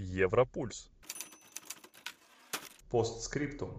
Европульс. Постскриптум.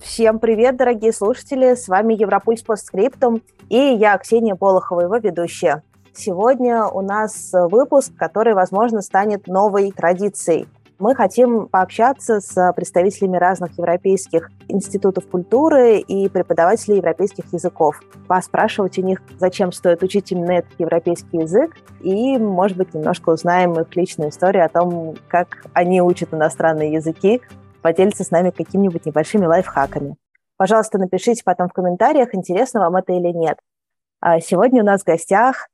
Всем привет, дорогие слушатели! С вами Европульс Постскриптум и я, Ксения Болохова, его ведущая. Сегодня у нас выпуск, который, возможно, станет новой традицией. Мы хотим пообщаться с представителями разных европейских институтов культуры и преподавателей европейских языков, поспрашивать у них, зачем стоит учить именно этот европейский язык, и, может быть, немножко узнаем их личную историю о том, как они учат иностранные языки, поделиться с нами какими-нибудь небольшими лайфхаками. Пожалуйста, напишите потом в комментариях, интересно вам это или нет. А сегодня у нас в гостях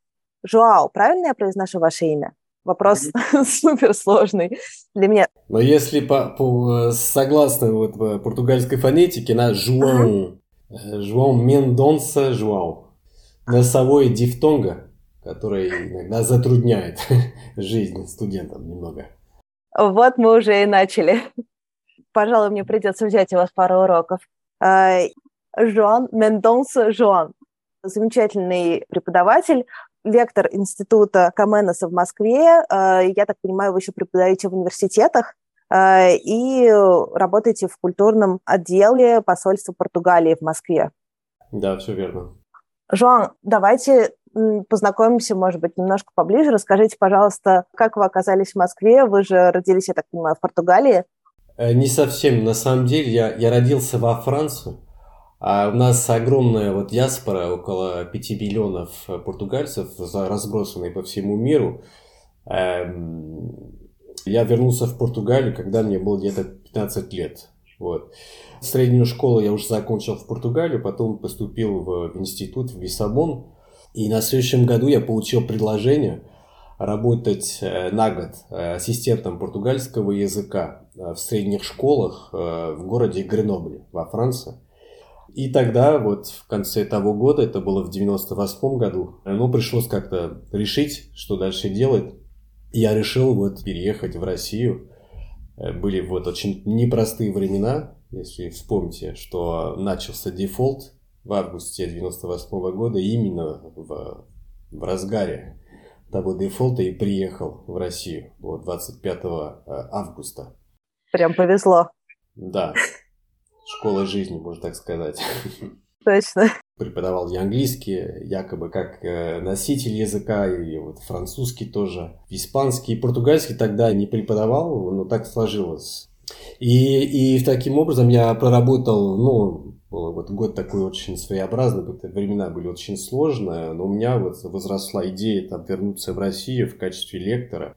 Жуау. Правильно я произношу ваше имя? Вопрос суперсложный для меня. Но если по, по согласно вот португальской фонетике, на Жуау, Жуау Мендонса Жуау. Носовой дифтонга, который иногда затрудняет жизнь студентам немного. Вот мы уже и начали. Пожалуй, мне придется взять у вас пару уроков. А, Жуан Мендонса Жуан. Замечательный преподаватель, лектор института Каменоса в Москве. Э, я так понимаю, вы еще преподаете в университетах э, и работаете в культурном отделе посольства Португалии в Москве. Да, все верно. Жуан, давайте познакомимся, может быть, немножко поближе. Расскажите, пожалуйста, как вы оказались в Москве? Вы же родились, я так понимаю, в Португалии. Э, не совсем. На самом деле, я, я родился во Франции, а у нас огромная вот диаспора, около 5 миллионов португальцев, разбросанные по всему миру. Эм, я вернулся в Португалию, когда мне было где-то 15 лет. Вот. Среднюю школу я уже закончил в Португалию, потом поступил в институт в Лиссабон. И на следующем году я получил предложение работать э, на год э, ассистентом португальского языка э, в средних школах в городе Гренобле во Франции. И тогда, вот в конце того года, это было в 98 году, ну, пришлось как-то решить, что дальше делать. Я решил вот переехать в Россию. Э, были вот очень непростые времена, если вспомните, что начался дефолт в августе 98 года именно в, в разгаре того дефолта и приехал в Россию вот 25 э, августа. Прям повезло. Да, школы жизни, можно так сказать. Точно. Преподавал я английский, якобы как э, носитель языка, и вот французский тоже, испанский, португальский тогда не преподавал, но так сложилось. И, и таким образом я проработал, ну, вот год такой очень своеобразный, времена были очень сложные, но у меня вот возросла идея там вернуться в Россию в качестве лектора.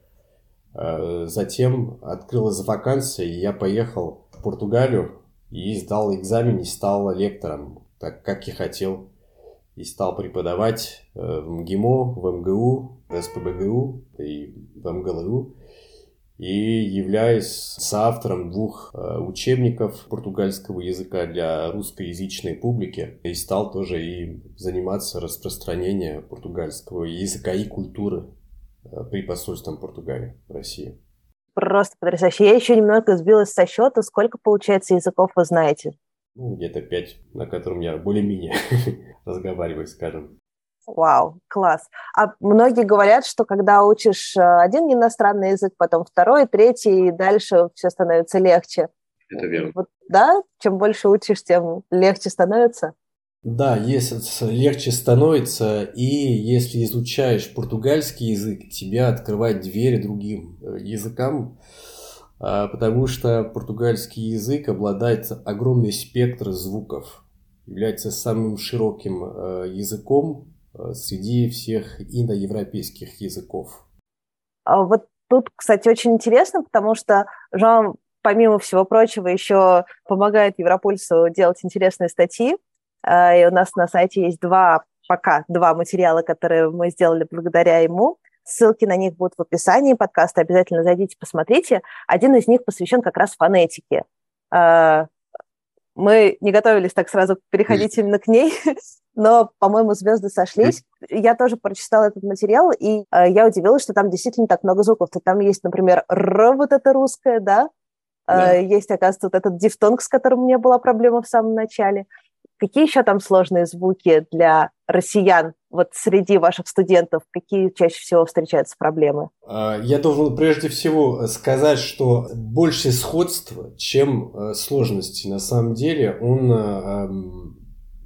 Э, затем открылась вакансия, и я поехал в Португалию и сдал экзамен и стал лектором, так как и хотел. И стал преподавать э, в МГИМО, в МГУ, в СПБГУ и в МГЛУ. И являюсь соавтором двух э, учебников португальского языка для русскоязычной публики. И стал тоже и заниматься распространением португальского языка и культуры э, при посольстве Португалии в России просто потрясающе. Я еще немного сбилась со счета. Сколько, получается, языков вы знаете? Ну, где-то пять, на котором я более-менее разговариваю, скажем. Вау, класс. А многие говорят, что когда учишь э, один иностранный язык, потом второй, третий, и дальше все становится легче. Это верно. Вот, да? Чем больше учишь, тем легче становится? Да, если легче становится, и если изучаешь португальский язык, тебя открывает двери другим э, языкам, а, потому что португальский язык обладает огромный спектр звуков, является самым широким э, языком э, среди всех индоевропейских языков. А вот тут, кстати, очень интересно, потому что Жан, помимо всего прочего, еще помогает Европольсу делать интересные статьи, Э, и у нас на сайте есть два, пока два материала, которые мы сделали благодаря ему. Ссылки на них будут в описании подкаста. Обязательно зайдите, посмотрите. Один из них посвящен как раз фонетике. Э, мы не готовились так сразу переходить именно к ней, но, по-моему, звезды сошлись. Я тоже прочитала этот материал, и э, я удивилась, что там действительно так много звуков. Там есть, например, «р», вот это русское, да? да. Есть, оказывается, вот этот дифтонг, с которым у меня была проблема в самом начале. Какие еще там сложные звуки для россиян? Вот среди ваших студентов какие чаще всего встречаются проблемы? А, я должен прежде всего сказать, что больше сходства, чем э, сложности. На самом деле он э,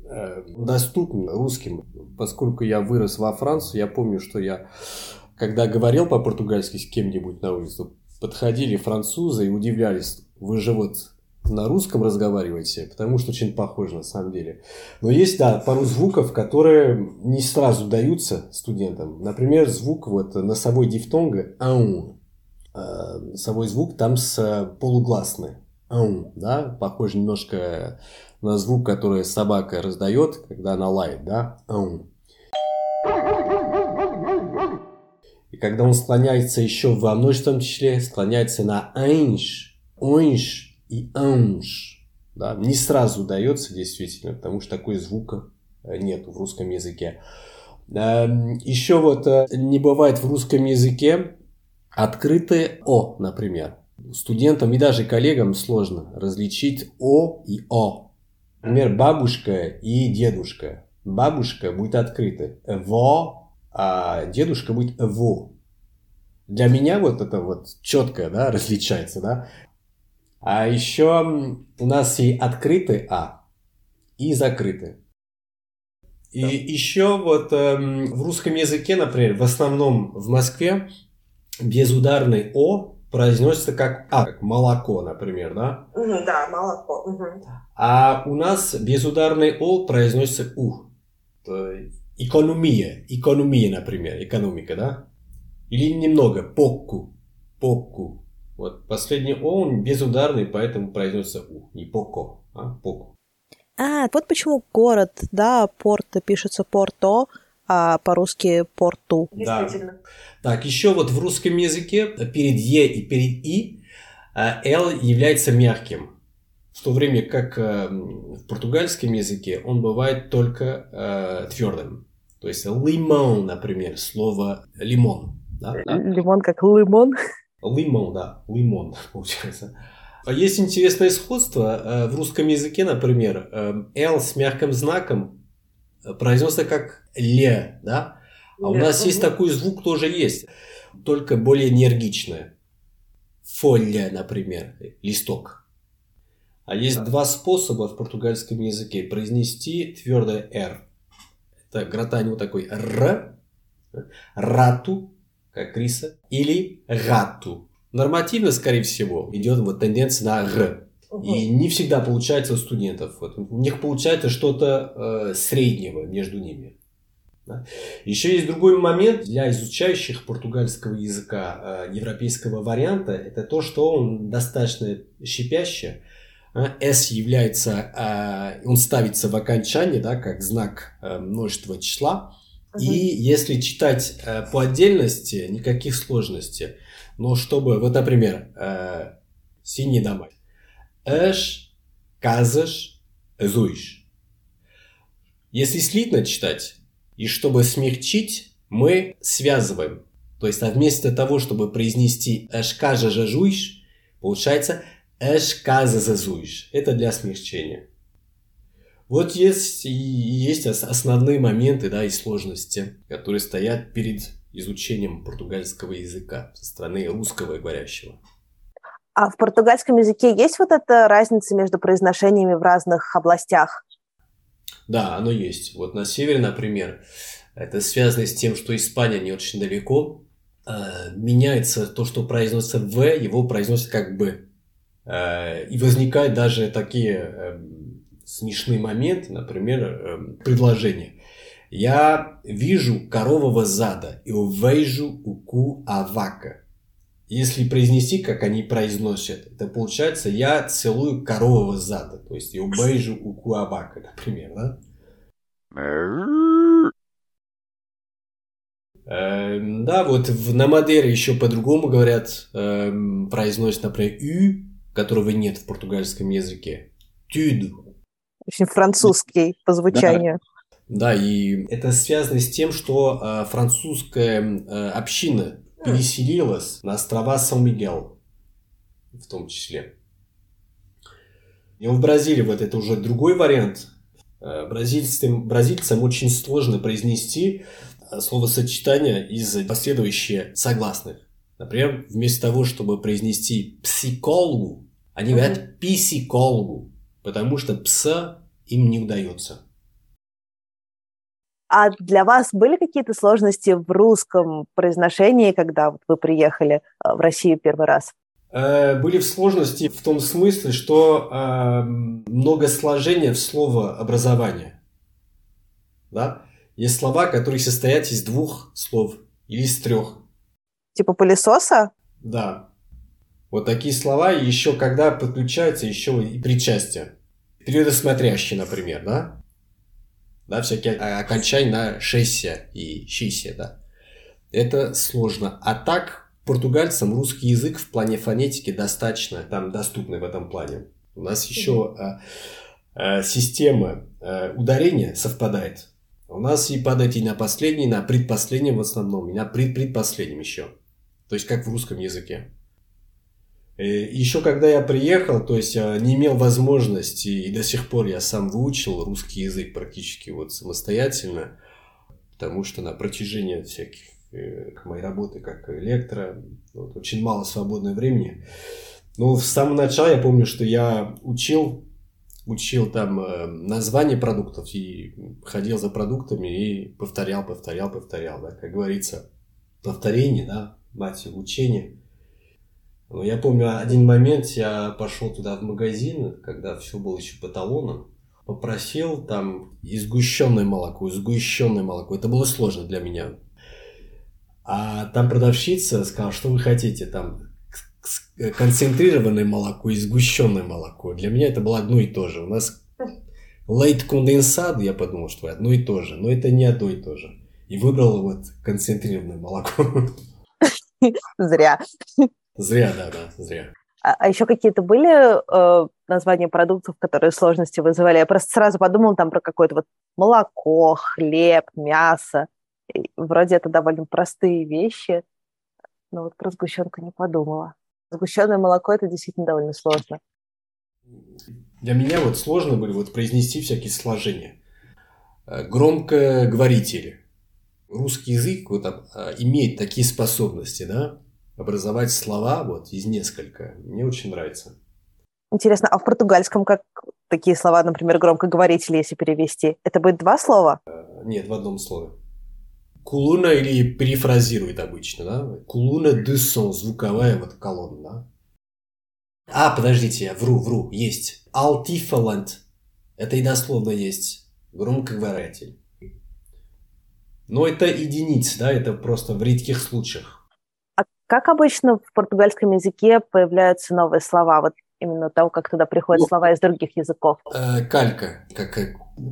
э, доступен русским. Поскольку я вырос во Франции, я помню, что я, когда говорил по-португальски с кем-нибудь на улице, подходили французы и удивлялись, вы же вот на русском разговариваете, потому что очень похоже на самом деле. Но есть, да, пару звуков, которые не сразу даются студентам. Например, звук вот носовой дифтонга «аун». Э, носовой звук там с полугласный. «Аун», да, похож немножко на звук, который собака раздает, когда она лает, да, «аун». И когда он склоняется еще во множественном числе, склоняется на «айнш», «ойнш», и анж. Да, не сразу дается действительно, потому что такой звука э, нет в русском языке. Эм, Еще вот э, не бывает в русском языке открытые О, например. Студентам и даже коллегам сложно различить О и О. Например, бабушка и дедушка. Бабушка будет открыта. Во, а дедушка будет во. Для меня вот это вот четко да, различается. Да? А еще у нас и открытый А, и закрытый. И да. еще вот э, в русском языке, например, в основном в Москве безударный О произносится как А, как молоко, например, да? Угу, да, молоко. Угу. А у нас безударный О произносится У. Экономия, экономия, например, экономика, да? Или немного, покку, покку. Вот последний О, он безударный, поэтому произносится У, не Поко, а Поко. А, вот почему город, да, Порто пишется Порто, а по-русски Порту. Да. Так, еще вот в русском языке перед Е и перед И Л является мягким. В то время как э, в португальском языке он бывает только э, твердым. То есть лимон, например, слово лимон. Да? Лимон как лимон. Лимон, да, лимон, получается. А есть интересное сходство. Э, в русском языке, например, «л» э, с мягким знаком э, произносится как «ле», да? А у нас есть такой звук, тоже есть, только более энергичное. Фолья, например, листок. А есть два способа в португальском языке произнести твердое «р». Это гратань вот такой «р», «рату», как риса, или гату. Нормативно, скорее всего, идет вот тенденция на р. И не всегда получается у студентов. Вот у них получается что-то э, среднего между ними. Да? Еще есть другой момент для изучающих португальского языка э, европейского варианта. Это то, что он достаточно щепяще. S является, э, он ставится в окончании, да, как знак э, множества числа. И если читать э, по отдельности, никаких сложностей. Но чтобы, вот, например, э, синие дома. Эш, казаш, зуиш. Если слитно читать, и чтобы смягчить, мы связываем. То есть, а вместо того, чтобы произнести эш кажа жуиш, получается эш каза зазуиш. Это для смягчения. Вот есть и есть основные моменты, да, и сложности, которые стоят перед изучением португальского языка со стороны русского говорящего. А в португальском языке есть вот эта разница между произношениями в разных областях? Да, оно есть. Вот на севере, например, это связано с тем, что Испания не очень далеко. Э, меняется то, что произносится В, его произносят как Б. Э, и возникают даже такие смешный момент, например, эм, предложение. Я вижу корового зада и увижу уку авака. Если произнести, как они произносят, это получается я целую корового зада, то есть я увижу уку авака, например, да? Эм, да, вот в, на Мадере еще по-другому говорят, эм, произносят, например, «ю», которого нет в португальском языке. «Тюду», очень французский по звучанию. Да. да, и это связано с тем, что э, французская э, община переселилась на острова Сан-Мигел, в том числе. И в Бразилии вот это уже другой вариант. Э, бразильцам, бразильцам очень сложно произнести э, словосочетание из последующие согласных. Например, вместо того, чтобы произнести психологу, они говорят психологу, потому что пса им не удается. А для вас были какие-то сложности в русском произношении, когда вот вы приехали э, в Россию первый раз? Э, были сложности в том смысле, что э, много сложения в слово образование. Да? Есть слова, которые состоят из двух слов или из трех. Типа пылесоса? Да. Вот такие слова, еще когда подключаются еще и причастие. Периодосмотрящий, например, да? Да, всякие окончания на шессия и щисия, да. Это сложно. А так, португальцам русский язык в плане фонетики достаточно там доступный в этом плане. У нас еще а, а, система а, ударения совпадает. У нас и падает и на последний, и на предпоследнем в основном, и на предпредпоследнем еще. То есть как в русском языке. Э, еще когда я приехал, то есть я не имел возможности, и до сих пор я сам выучил русский язык практически вот самостоятельно, потому что на протяжении всяких Э, моей работы как электро. Вот, очень мало свободного времени. Но с самого начала я помню, что я учил, учил там э, названия продуктов и ходил за продуктами и повторял, повторял, повторял. Да, как говорится, повторение, да, мать учения. Но я помню один момент, я пошел туда в магазин, когда все было еще по талонам, попросил там и сгущенное молоко, и сгущенное молоко. Это было сложно для меня. А там продавщица сказала, что вы хотите, там концентрированное молоко и сгущенное молоко. Для меня это было одно и то же. У нас лейт конденсат, я подумал, что одно и то же, но это не одно и то же. И выбрал вот концентрированное молоко. Зря. Зря, да, да, зря. А, а еще какие-то были э, названия продуктов, которые сложности вызывали? Я просто сразу подумала там про какое-то вот молоко, хлеб, мясо. Вроде это довольно простые вещи, но вот про сгущенку не подумала. Сгущенное молоко это действительно довольно сложно. Для меня вот сложно были вот произнести всякие сложения. Э, Громкоговорители. Русский язык вот, а, имеет такие способности, да, образовать слова вот из несколько. Мне очень нравится. Интересно, а в португальском как такие слова, например, громкоговорители, если перевести, это будет два слова? Э, нет, в одном слове. Кулуна или перефразирует обычно, да? Кулуна de son, звуковая вот колонна, да? А, подождите, я вру, вру, есть. Алтифалант. Это и дословно есть. Громкоговоритель. Но это единицы, да, это просто в редких случаях. Как обычно в португальском языке появляются новые слова? Вот именно того, как туда приходят ну, слова из других языков. Э, калька, как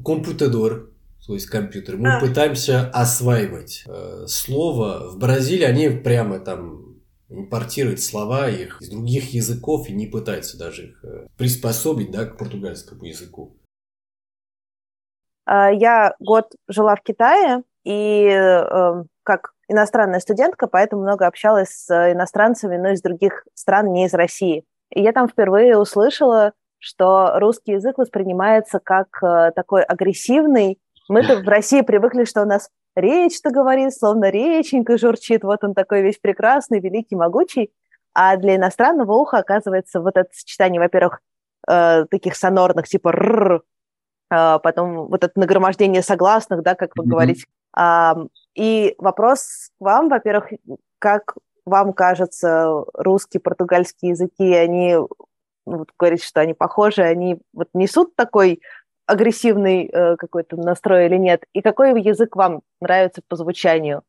компьютер, то есть компьютер. Мы а. пытаемся осваивать э, слово. В Бразилии они прямо там импортируют слова их из других языков и не пытаются даже их э, приспособить да, к португальскому языку. А, я год жила в Китае, и э, как иностранная студентка, поэтому много общалась с иностранцами, но из других стран, не из России. И я там впервые услышала, что русский язык воспринимается как э, такой агрессивный, мы-то в России привыкли, что у нас речь-то говорит, словно реченька журчит, вот он такой весь прекрасный, великий, могучий. А для иностранного уха, оказывается, вот это сочетание, во-первых, э, таких сонорных, типа р, э, потом вот это нагромождение согласных, да, как вы mm-hmm. говорите. А, и вопрос к вам, во-первых, как вам кажется, русский, португальский языки, они, ну, вот говорите, что они похожи, они вот несут такой агрессивный э, какой-то настрой или нет? И какой язык вам нравится по звучанию?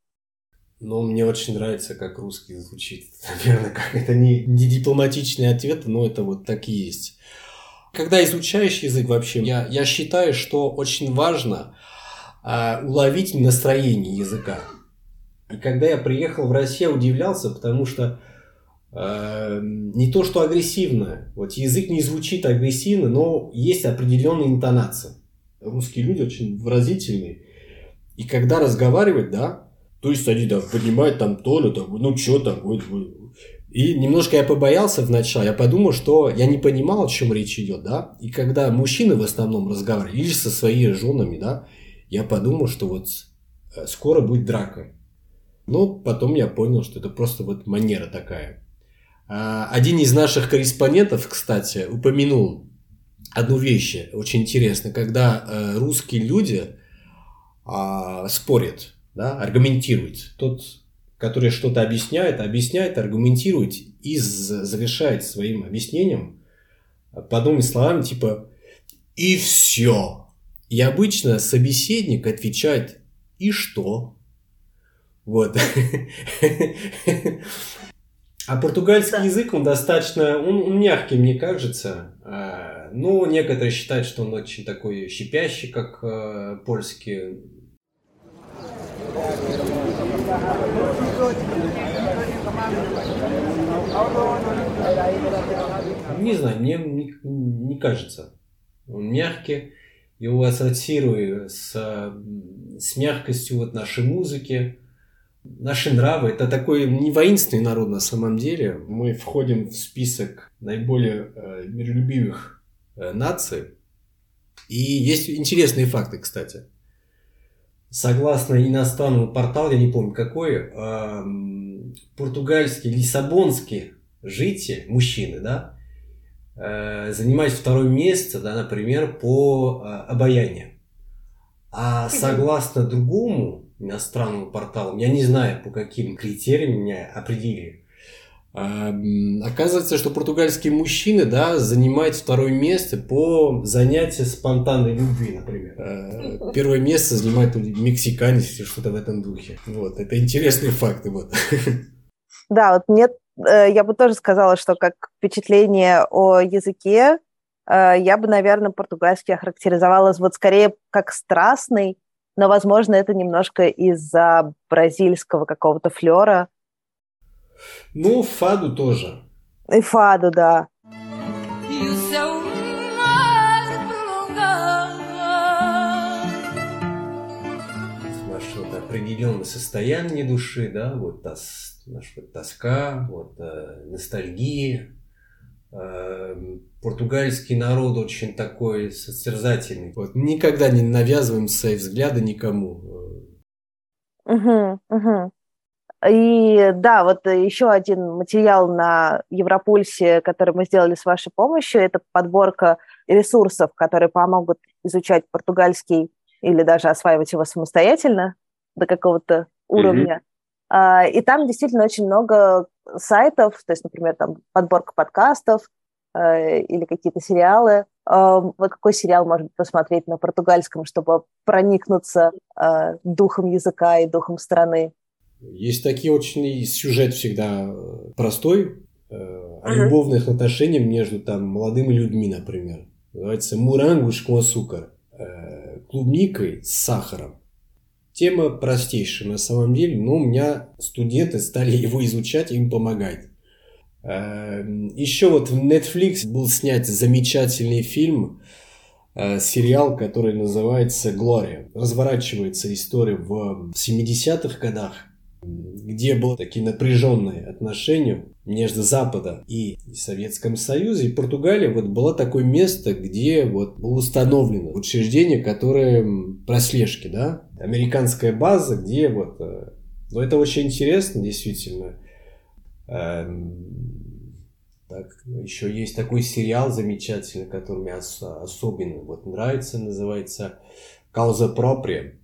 Ну, мне очень нравится, как русский звучит. Наверное, как это не, не дипломатичный ответ, но это вот так и есть. Когда изучаешь язык вообще, я, я считаю, что очень важно э, уловить настроение языка. И когда я приехал в Россию, удивлялся, потому что Эм, не то что агрессивно, вот язык не звучит агрессивно, но есть определенная интонация. Русские люди очень выразительные. И когда разговаривать, да, то есть они да, понимают там то ли, там, ну что там, вот, И немножко я побоялся вначале, я подумал, что я не понимал, о чем речь идет, да. И когда мужчины в основном разговаривали, или со своими женами, да, я подумал, что вот э, скоро будет драка. Но потом я понял, что это просто вот манера такая. А, один из наших корреспондентов, кстати, упомянул одну вещь очень интересно, когда э, русские люди а, спорят, да, аргументируют. Тот который что-то объясняет, объясняет, аргументирует и завершает своим объяснением подобными словами типа «и все». И обычно собеседник отвечает «и что?». Вот. А португальский язык, он достаточно, он, он мягкий, мне кажется. А, ну, некоторые считают, что он очень такой щипящий, как э, польский. Не знаю, мне не, не кажется. Он мягкий, его ассоциирую с, с мягкостью вот нашей музыки, наши нравы. Это такой не воинственный народ на самом деле. Мы входим в список наиболее э, миролюбивых э, наций. И есть интересные факты, кстати. Согласно иностранному порталу, я не помню какой, э, португальские, лиссабонские жители, мужчины, да, э, занимают второе место, да, например, по э, обаянию. А согласно другому иностранному порталу, я не знаю, по каким критериям меня определили, Оказывается, что португальские мужчины да, занимают второе место по занятию спонтанной любви, например. Э, первое место занимает мексиканец или что-то в этом духе. Вот, это интересные факты. Вот. Да, вот мне, я бы тоже сказала, что как впечатление о языке, э, я бы, наверное, португальский охарактеризовала вот скорее как страстный, но, возможно, это немножко из-за бразильского какого-то флера, ну, фаду тоже. И фаду, да. Наше определенное состояние души, да, вот тос, наш вот тоска, вот э, ностальгия. Э, португальский народ очень такой созерцательный. Вот никогда не навязываем свои взгляды никому. Угу, угу. И да, вот еще один материал на Европульсе, который мы сделали с вашей помощью, это подборка ресурсов, которые помогут изучать португальский или даже осваивать его самостоятельно до какого-то уровня. Mm-hmm. И там действительно очень много сайтов, то есть, например, там подборка подкастов э, или какие-то сериалы. Э, вот какой сериал можно посмотреть на португальском, чтобы проникнуться э, духом языка и духом страны? Есть такие очень сюжет всегда э, простой, э, о любовных отношениях между там молодыми людьми, например. Называется «Мурангуш com açúcar». Э, клубникой с сахаром. Тема простейшая на самом деле, но у меня студенты стали его изучать им помогать. Еще вот в Netflix был снят замечательный фильм, сериал, который называется «Глория». Разворачивается история в 70-х годах где было такие напряженные отношения между Западом и Советским Союзом, и Португалия вот было такое место, где вот было установлено учреждение, которое прослежки, да, американская база, где вот, э, ну это очень интересно, действительно. Эм, так, еще есть такой сериал замечательный, который мне особенно вот нравится, называется «Кауза проприя»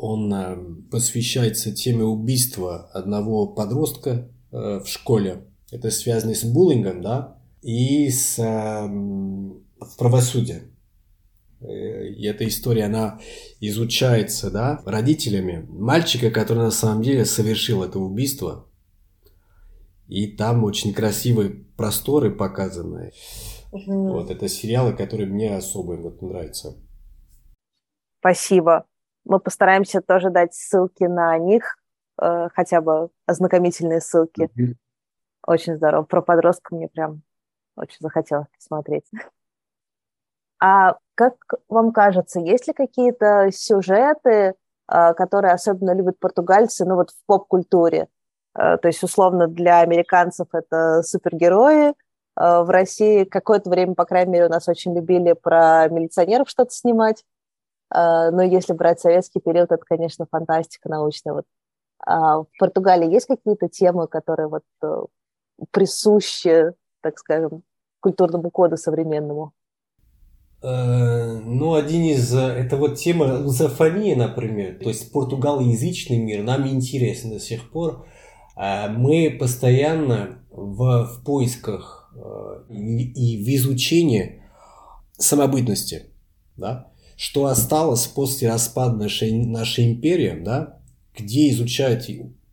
он э, посвящается теме убийства одного подростка э, в школе. Это связано с буллингом, да, и с э, правосудием. И эта история, она изучается, да, родителями мальчика, который на самом деле совершил это убийство. И там очень красивые просторы показаны. Угу. Вот это сериалы, которые мне особо вот нравятся. Спасибо. Мы постараемся тоже дать ссылки на них, э, хотя бы ознакомительные ссылки. Mm-hmm. Очень здорово. Про подростка мне прям очень захотелось посмотреть. А как вам кажется, есть ли какие-то сюжеты, э, которые особенно любят португальцы, ну вот в поп-культуре? Э, то есть, условно, для американцев это супергерои. Э, в России какое-то время, по крайней мере, у нас очень любили про милиционеров что-то снимать. Э, но если брать советский период, это, конечно, фантастика научная. Вот. А в Португалии есть какие-то темы, которые вот присущи, так скажем, культурному коду современному? Ну, один из... Это вот тема лузофонии, например. То есть португалоязычный мир нам интересен до сих пор. А мы постоянно в, в поисках э, и в изучении самобытности, да, что осталось после распада нашей, нашей империи, да, где изучают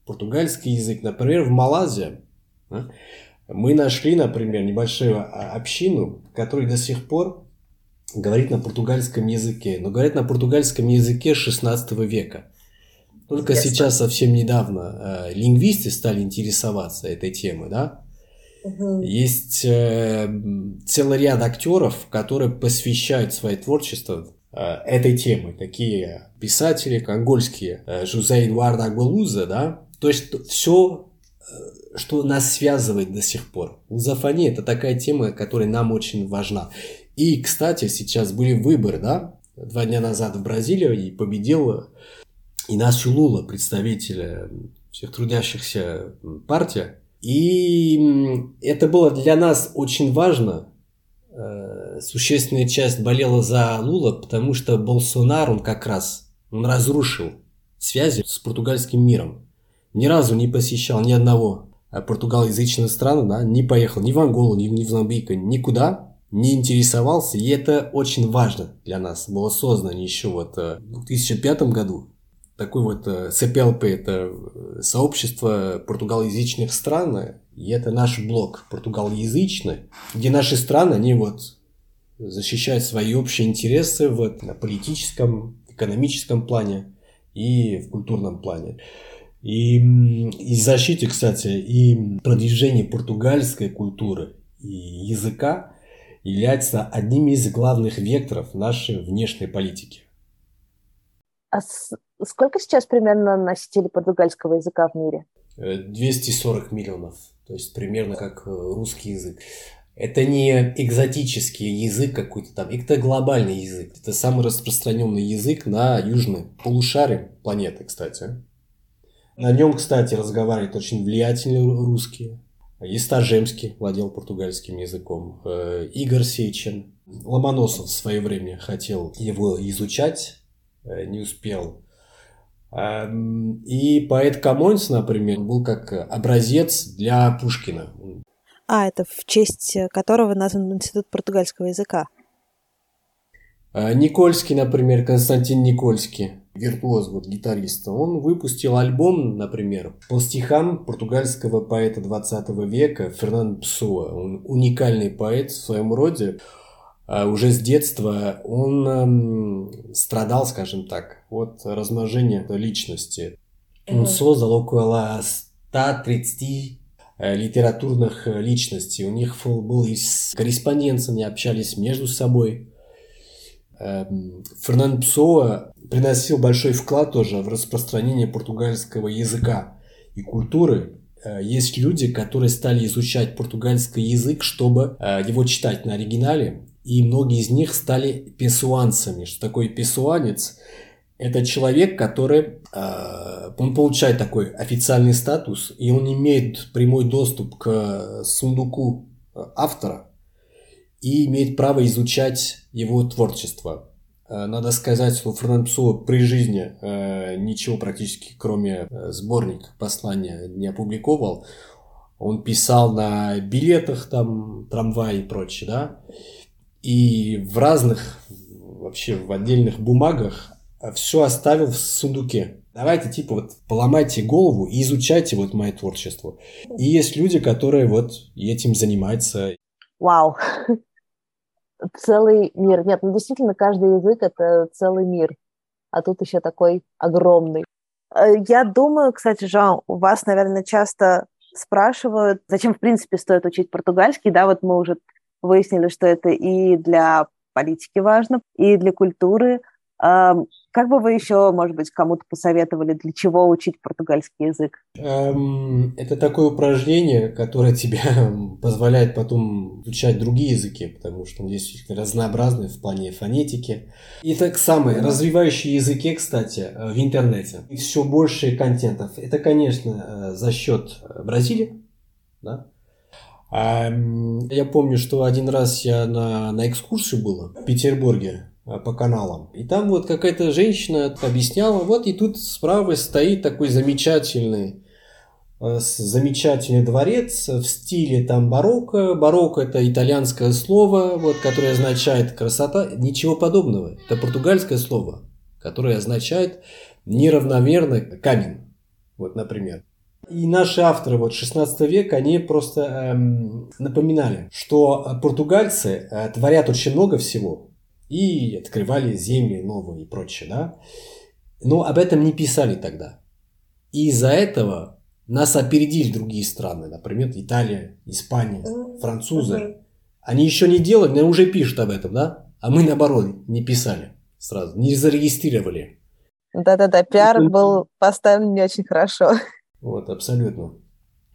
португальский язык, например, в Малайзии, да, мы нашли, например, небольшую а, общину, которая до сих пор говорит на португальском языке, но говорит на португальском языке 16 века. Только Ясно. сейчас, совсем недавно, э, лингвисты стали интересоваться этой темой, да? Угу. Есть э, целый ряд актеров, которые посвящают свое творчество этой теме. Такие писатели, конгольские, э, Жузе Эдуарда Агуэлуза, да? То есть все, э, что нас связывает до сих пор. Лузофония – это такая тема, которая нам очень важна. И, кстати, сейчас были выборы, да? Два дня назад в Бразилии и победил Инасю Лула, представителя всех трудящихся партия. И это было для нас очень важно. Э, существенная часть болела за Лула, потому что Болсонар, он как раз он разрушил связи с португальским миром. Ни разу не посещал ни одного португалоязычного страны, да, не поехал ни в Анголу, ни в Замбик, никуда, не интересовался, и это очень важно для нас. Было создано еще вот э, в 2005 году такой вот CPLP, э, это э, сообщество португалоязычных стран, и это наш блок португалоязычный, где наши страны, они вот защищают свои общие интересы в на политическом, экономическом плане и в культурном плане. И, и защите, кстати, и продвижение португальской культуры и языка является одним из главных векторов нашей внешней политики. А сколько сейчас примерно носителей португальского языка в мире? 240 э, миллионов, то есть примерно как э, русский язык. Это не экзотический язык какой-то там, это глобальный язык. Это самый распространенный язык на южном полушарии планеты, кстати. На нем, кстати, разговаривают очень влиятельные русские. Истажемский владел португальским языком. Э, Игорь Сечин. Ломоносов в свое время хотел его изучать, не успел и поэт Камоэнс, например, был как образец для Пушкина. А, это в честь которого назван Институт португальского языка. Э, Никольский, например, Константин Никольский, виртуоз, вот, гитарист, он выпустил альбом, например, по стихам португальского поэта 20 века Фернандо Пессоа. Он уникальный поэт в своем роде. А уже с детства он эм, страдал, скажем так, от размножения личности. Он создал около 130 э, литературных э, личностей. У них был и корреспонденция, они общались между собой. Эм, Фернандо Псоа приносил большой вклад тоже в распространение португальского языка и культуры. Э, есть люди, которые стали изучать португальский язык, чтобы его читать на оригинале и многие из них стали песуанцами. Что такое песуанец? Это человек, который, э, он получает такой официальный статус, и он имеет прямой доступ к сундуку э, автора и имеет право изучать его творчество. Э, надо сказать, что Фернандо при жизни ничего практически, кроме сборника послания, не опубликовал. Он писал на билетах, там, трамвай и прочее, да. И в разных, вообще в отдельных бумагах все оставил в сундуке. Давайте, типа, вот поломайте голову и изучайте вот мое творчество. И есть люди, которые вот этим занимаются. Вау. Целый мир. Нет, ну действительно, каждый язык – это целый мир. А тут еще такой огромный. Э, я думаю, кстати, Жан, у вас, наверное, часто спрашивают, зачем, в принципе, стоит учить португальский. Да, вот мы уже выяснили, что это и для политики важно, и для культуры. Как бы вы еще, может быть, кому-то посоветовали, для чего учить португальский язык? Эм, это такое упражнение, которое тебе позволяет потом изучать другие языки, потому что он действительно разнообразный в плане фонетики. И так самое, развивающие языки, кстати, э, в интернете. И все больше контентов. Это, конечно, э, за счет Бразилии, да? Эм, я помню, что один раз я на, на экскурсии был в Петербурге Э, по каналам. И там вот какая-то женщина объясняла, вот и тут справа стоит такой замечательный э, замечательный дворец в стиле там барокко. Барокко это итальянское слово, вот, которое означает красота. Ничего подобного. Это португальское слово, которое означает неравномерно камень. Вот, например. И наши авторы вот 16 века, они просто эм, напоминали, что португальцы э, творят очень много всего, и открывали земли новые и прочее, да. Но об этом не писали тогда. И из-за этого нас опередили другие страны, например, Италия, Испания, французы. Они еще не делали, но уже пишут об этом, да? А мы, наоборот, не писали сразу, не зарегистрировали. Да-да-да, пиар был поставлен не очень хорошо. Вот, абсолютно.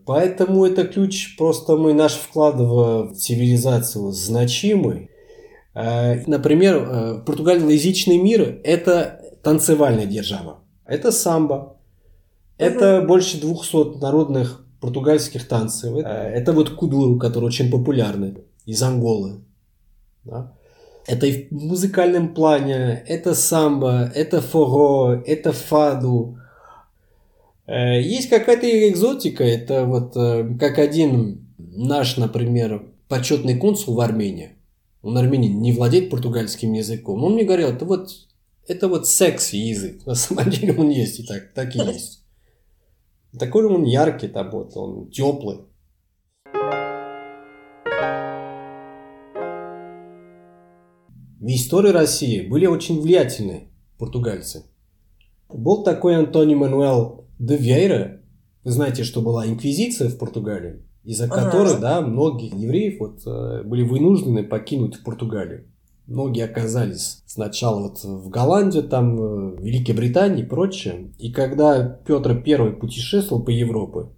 Поэтому это ключ, просто мы наш вклад в цивилизацию значимый, Э, например, э, португалоязычный мир – это танцевальная держава. Это самбо. Это угу. больше 200 народных португальских танцев. Э, это вот кудуру, который очень популярны из Анголы. Да? Это и в музыкальном плане, это самбо, это форо, это фаду. Есть какая-то экзотика, это вот как один наш, например, почетный консул в Армении – он армянин, не владеет португальским языком. Он мне говорил, это вот, это вот секси язык. На самом деле он есть и так, так и есть. Такой он яркий, там вот, он теплый. В истории России были очень влиятельные португальцы. Был такой Антони Мануэл де Вейра. Вы знаете, что была инквизиция в Португалии из-за ага. которой, да, многие евреев вот, были вынуждены покинуть Португалию. Многие оказались сначала вот в Голландии, там, в Великой Британии и прочее. И когда Петр I путешествовал по Европе,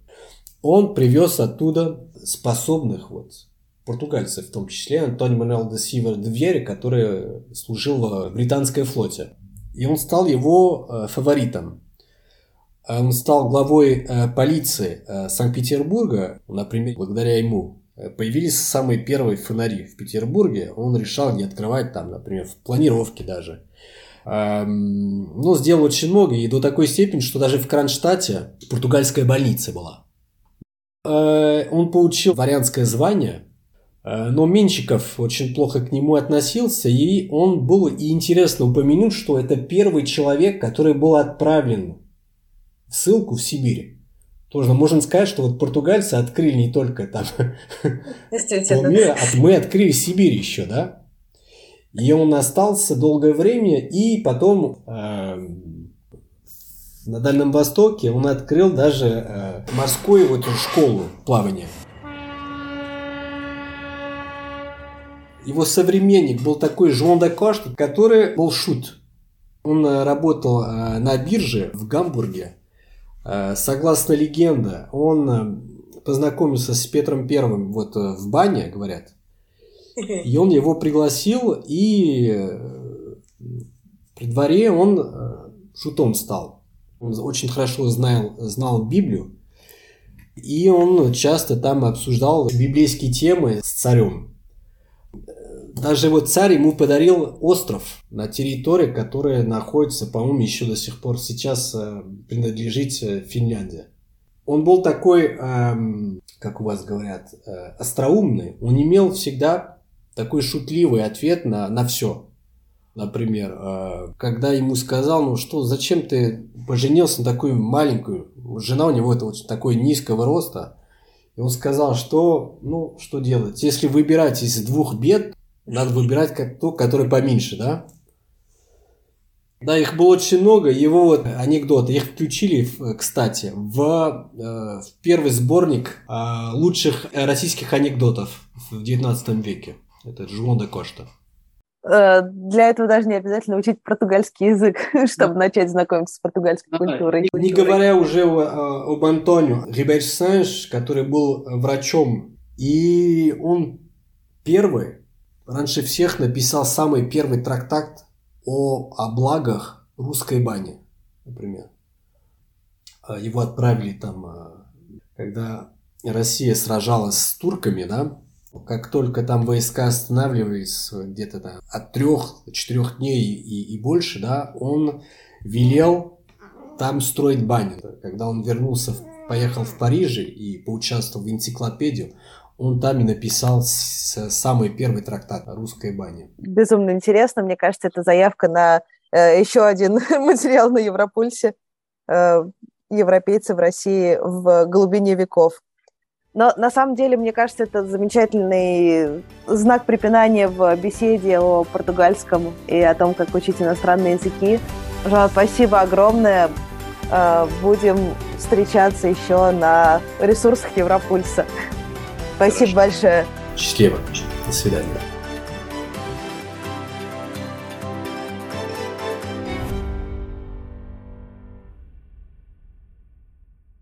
он привез оттуда способных вот португальцев, в том числе Антони Мануэл де Сивер де Вьере, который служил в британской флоте. И он стал его э, фаворитом. Он стал главой э, полиции э, Санкт-Петербурга, например, благодаря ему э, появились самые первые фонари в Петербурге. Он решал не открывать там, например, в планировке даже. Эм, ну, сделал очень много, и до такой степени, что даже в Кронштадте португальская больница была. Он получил дворянское звание, но Менчиков очень плохо к нему относился, и он был и интересно упомянуть, что это первый человек, который был отправлен ссылку в Сибирь. Тоже можно сказать, что вот португальцы открыли не только там мира, а мы открыли Сибирь еще, да? И он остался долгое время, и потом э, на Дальнем Востоке он открыл даже э, морскую вот школу плавания. Его современник был такой Жон де Кошт, который был шут. Он э, работал э, на бирже в Гамбурге согласно легенде, он э, познакомился с Петром Первым вот э, в бане, говорят. И он его пригласил, и при дворе он шутом стал. Он очень хорошо знал, знал Библию, и он часто там обсуждал библейские темы с царем. Даже вот царь ему подарил остров на территории, которая находится, по-моему, еще до сих пор сейчас э, принадлежит э, Финляндии. Он был такой, эм, как у вас говорят, э, остроумный. Он имел всегда такой шутливый ответ на, на все. Например, э, когда ему сказал, ну что, зачем ты поженился на такую маленькую, жена у него это вот такой низкого роста, и он сказал, что, ну, что делать? Если выбирать из двух бед, надо выбирать как то, который поменьше, да? Да, их было очень много. Его вот анекдоты, их включили, кстати, в, э, в первый сборник э, лучших российских анекдотов в 19 веке. Это Жуон де Кошта. Э, для этого даже не обязательно учить португальский язык, чтобы начать знакомиться с португальской культурой. Не говоря уже об Антонио Рибейр который был врачом, и он первый, раньше всех написал самый первый трактат о, о благах русской бани, например. А его отправили там, а, когда Россия сражалась с турками, да, как только там войска останавливались где-то там от трех-четырех дней и, и больше, да, он велел там строить баню. Когда он вернулся, поехал в Париж и поучаствовал в энциклопедию, он там и написал самый первый трактат о русской бане. Безумно интересно. Мне кажется, это заявка на э, еще один материал на Европульсе. Э, европейцы в России в глубине веков. Но на самом деле, мне кажется, это замечательный знак препинания в беседе о португальском и о том, как учить иностранные языки. Жан, спасибо огромное. Э, будем встречаться еще на ресурсах Европульса. Спасибо Хорошо. большое. Счастливо. До свидания.